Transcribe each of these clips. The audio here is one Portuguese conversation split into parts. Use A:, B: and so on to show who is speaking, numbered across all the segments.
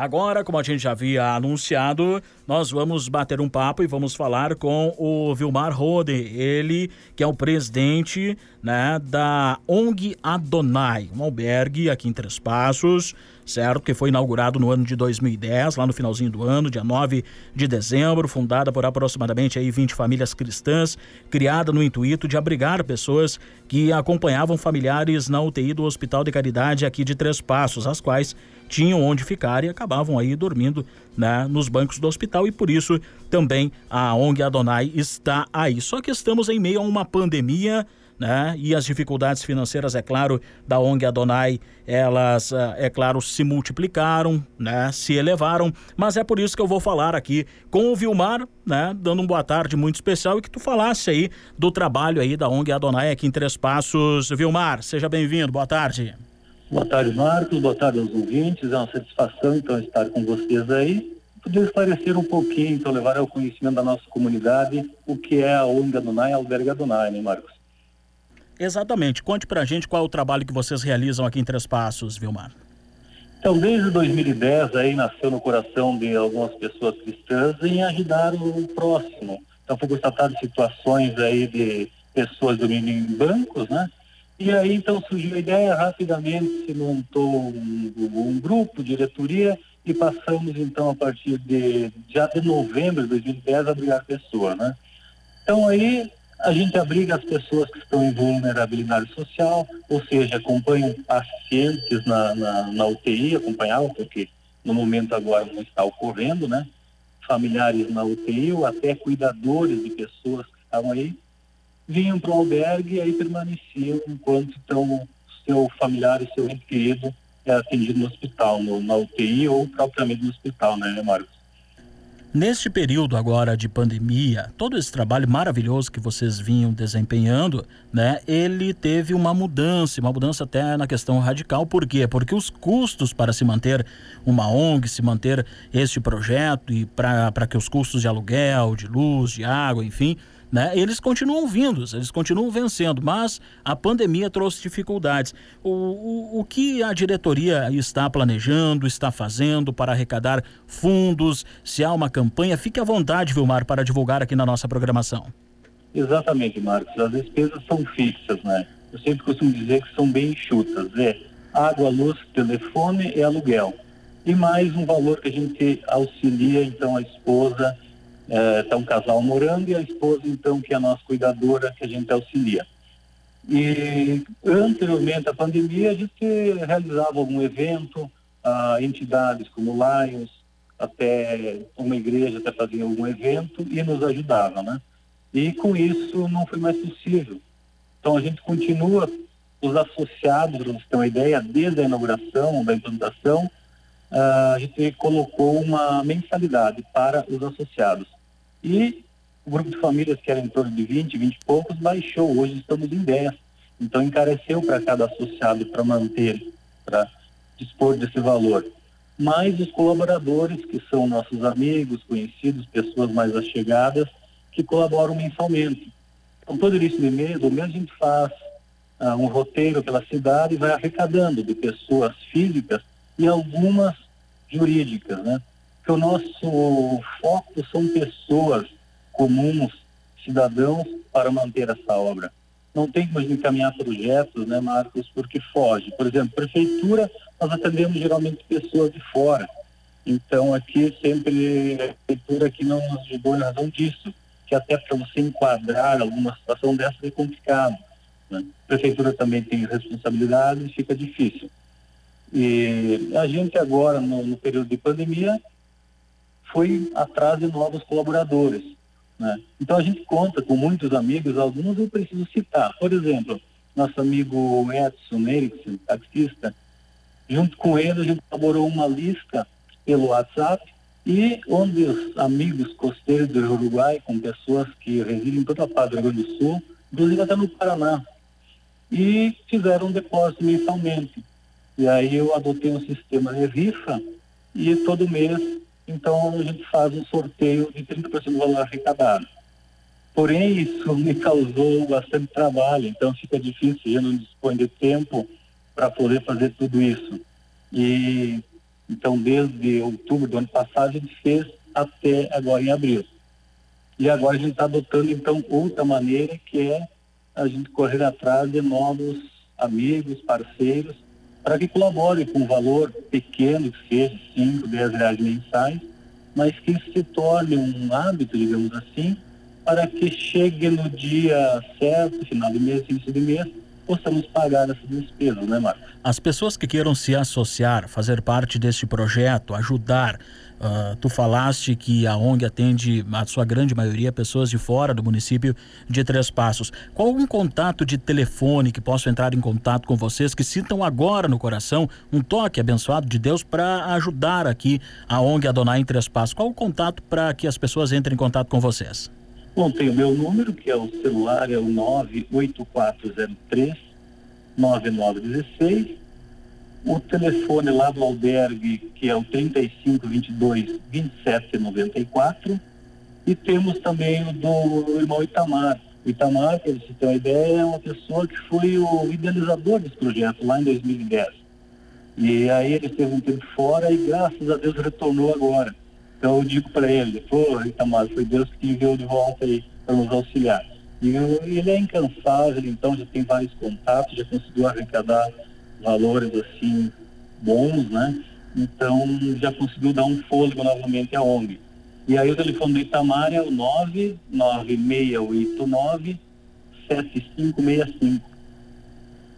A: Agora, como a gente já havia anunciado, nós vamos bater um papo e vamos falar com o Vilmar Rode, ele que é o presidente né, da ONG Adonai, um albergue aqui em Três Passos, certo? Que foi inaugurado no ano de 2010, lá no finalzinho do ano, dia 9 de dezembro, fundada por aproximadamente aí 20 famílias cristãs, criada no intuito de abrigar pessoas que acompanhavam familiares na UTI do Hospital de Caridade aqui de Três Passos, as quais tinham onde ficar e acabavam aí dormindo né, nos bancos do hospital e por isso também a ONG Adonai está aí. Só que estamos em meio a uma pandemia né? E as dificuldades financeiras, é claro, da ONG Adonai, elas, ah, é claro, se multiplicaram, né? Se elevaram, mas é por isso que eu vou falar aqui com o Vilmar, né? Dando uma boa tarde muito especial e que tu falasse aí do trabalho aí da ONG Adonai aqui em Três Passos. Vilmar, seja bem-vindo, boa tarde.
B: Boa tarde, Marcos, boa tarde aos ouvintes, é uma satisfação então estar com vocês aí poder esclarecer um pouquinho, então levar ao conhecimento da nossa comunidade o que é a ONG Adonai e Albergue Adonai, né, Marcos?
A: Exatamente. Conte pra gente qual é o trabalho que vocês realizam aqui em Três Passos, Vilmar.
B: Então, desde 2010 aí nasceu no coração de algumas pessoas cristãs em ajudar o próximo. Então, foi constatado situações aí de pessoas dormindo em bancos, né? E aí, então, surgiu a ideia, rapidamente se montou um, um grupo, diretoria, e passamos, então, a partir de já de novembro de 2010, a abrigar pessoas, né? Então, aí, a gente abriga as pessoas que estão em vulnerabilidade social, ou seja, acompanham pacientes na, na, na UTI, acompanhavam, porque no momento agora não está ocorrendo, né? Familiares na UTI ou até cuidadores de pessoas que estavam aí, vinham para o albergue e aí permaneciam enquanto então seu familiar e seu ente querido é atendido no hospital, no, na UTI ou propriamente no hospital, né, Marcos?
A: Neste período agora de pandemia, todo esse trabalho maravilhoso que vocês vinham desempenhando, né, ele teve uma mudança, uma mudança até na questão radical. Por quê? Porque os custos para se manter uma ONG, se manter este projeto e para que os custos de aluguel, de luz, de água, enfim, né? Eles continuam vindos, eles continuam vencendo, mas a pandemia trouxe dificuldades. O, o, o que a diretoria está planejando, está fazendo para arrecadar fundos? Se há uma campanha, fique à vontade, Vilmar, para divulgar aqui na nossa programação.
B: Exatamente, Marcos. As despesas são fixas, né? Eu sempre costumo dizer que são bem enxutas. É água, luz, telefone e aluguel. E mais um valor que a gente auxilia, então, a esposa é, um casal morando e a esposa, então, que é a nossa cuidadora, que a gente auxilia. E anteriormente à pandemia, a gente realizava algum evento, a entidades como Lions, até uma igreja até fazia algum evento e nos ajudava, né? E com isso não foi mais possível. Então a gente continua, os associados, para vocês terem uma ideia, desde a inauguração, da implantação, a gente colocou uma mensalidade para os associados. E o grupo de famílias, que era em torno de 20, 20 e poucos, baixou. Hoje estamos em 10. Então, encareceu para cada associado para manter, para dispor desse valor. Mais os colaboradores, que são nossos amigos, conhecidos, pessoas mais allegadas, que colaboram mensalmente. Então, todo início de mês, do mês a gente faz uh, um roteiro pela cidade e vai arrecadando de pessoas físicas e algumas jurídicas, né? Que o nosso foco são pessoas comuns, cidadãos, para manter essa obra. Não tem como encaminhar projetos, né, Marcos, porque foge. Por exemplo, prefeitura, nós atendemos geralmente pessoas de fora. Então, aqui sempre a prefeitura aqui não nos ajudou em razão disso, que até para você enquadrar alguma situação dessa é complicado. Né? A prefeitura também tem responsabilidade e fica difícil. E a gente agora, no, no período de pandemia, foi atrás de novos colaboradores. Né? Então a gente conta com muitos amigos, alguns eu preciso citar. Por exemplo, nosso amigo Edson Eriksen, taxista, junto com ele a gente elaborou uma lista pelo WhatsApp e onde os amigos costeiros do Uruguai, com pessoas que residem em toda a parte do Rio Grande do Sul, inclusive até no Paraná, e fizeram um depósito mensalmente. E aí eu adotei um sistema de rifa e todo mês então a gente faz um sorteio de 30% do valor arrecadado. Porém, isso me causou bastante trabalho, então fica difícil, eu não dispõe de tempo para poder fazer tudo isso. E Então, desde outubro do ano passado, a gente fez até agora em abril. E agora a gente está adotando, então, outra maneira, que é a gente correr atrás de novos amigos, parceiros, para que colaborem com um valor pequeno, que seja 5, 10 reais mensais, mas que se torne um hábito, digamos assim, para que chegue no dia certo, final do mês, início do mês, possamos pagar essas despesas, né, Marcos?
A: As pessoas que queiram se associar, fazer parte deste projeto, ajudar, uh, tu falaste que a ONG atende, a sua grande maioria, pessoas de fora do município de Três Passos. Qual um contato de telefone que posso entrar em contato com vocês, que sintam agora no coração um toque abençoado de Deus para ajudar aqui a ONG Adonai em Três Passos? Qual o contato para que as pessoas entrem em contato com vocês?
B: Bom, tem o meu número, que é o celular, é o 98403 9916. O telefone lá do albergue, que é o 3522 2794. E temos também o do irmão Itamar. O Itamar, para você ter uma ideia, é uma pessoa que foi o idealizador desse projeto lá em 2010. E aí ele esteve um tempo fora e graças a Deus retornou agora. Então eu digo para ele, pô, Itamar, foi Deus que te enviou de volta aí para nos auxiliar. E ele é incansável, então já tem vários contatos, já conseguiu arrecadar valores assim bons, né? Então já conseguiu dar um fôlego novamente à ONG. E aí o telefone do Itamar é o 99689 7565.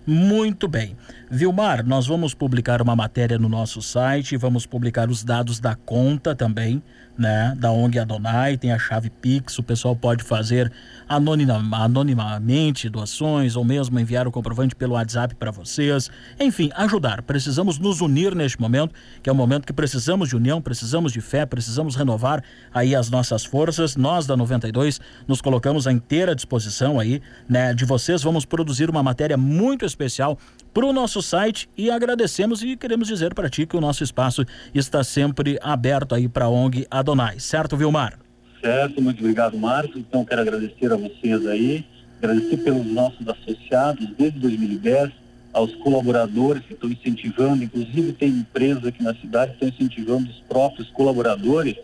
A: Muito bem. Vilmar, nós vamos publicar uma matéria no nosso site, vamos publicar os dados da conta também, né, da ONG Adonai, tem a chave Pix, o pessoal pode fazer anonima, anonimamente doações ou mesmo enviar o comprovante pelo WhatsApp para vocês. Enfim, ajudar. Precisamos nos unir neste momento, que é um momento que precisamos de união, precisamos de fé, precisamos renovar aí as nossas forças. Nós da 92 nos colocamos à inteira disposição aí, né, de vocês. Vamos produzir uma matéria muito especial para o nosso site e agradecemos e queremos dizer para ti que o nosso espaço está sempre aberto aí para a ONG Adonai, certo, Vilmar?
B: Certo, muito obrigado, Marcos. Então, quero agradecer a vocês aí, agradecer pelos nossos associados desde 2010, aos colaboradores que estão incentivando, inclusive tem empresas aqui na cidade que estão incentivando os próprios colaboradores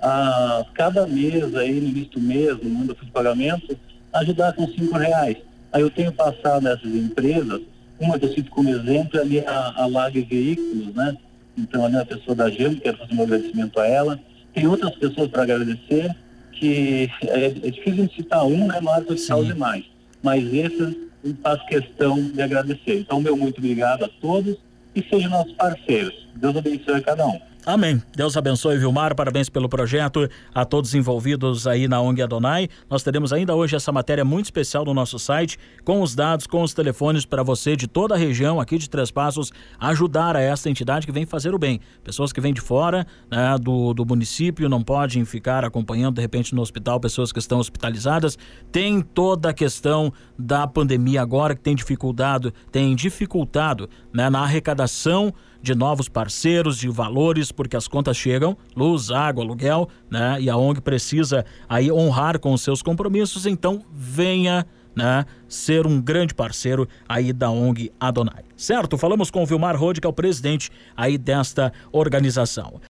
B: a cada mês aí, no início do mês, no mundo de pagamento, ajudar com cinco reais. Aí eu tenho passado nessas empresas uma que eu cito como exemplo é ali a, a Lag Veículos, né? Então, ali a pessoa da GEM, quero fazer um agradecimento a ela. Tem outras pessoas para agradecer, que é, é, difícil citar um, né? Mas eu citar os demais. Mas esses eu faço questão de agradecer. Então, meu muito obrigado a todos e sejam nossos parceiros. Deus abençoe a cada um.
A: Amém. Deus abençoe, Vilmar. Parabéns pelo projeto. A todos envolvidos aí na ONG Adonai. Nós teremos ainda hoje essa matéria muito especial no nosso site, com os dados, com os telefones para você de toda a região aqui de Três Passos ajudar a esta entidade que vem fazer o bem. Pessoas que vêm de fora né, do, do município não podem ficar acompanhando de repente no hospital pessoas que estão hospitalizadas. Tem toda a questão da pandemia agora que tem dificultado, tem dificultado né, na arrecadação de novos parceiros, de valores, porque as contas chegam, luz, água, aluguel, né? E a ONG precisa aí honrar com os seus compromissos, então venha, né, ser um grande parceiro aí da ONG Adonai. Certo? Falamos com o Vilmar Rode, que é o presidente aí desta organização.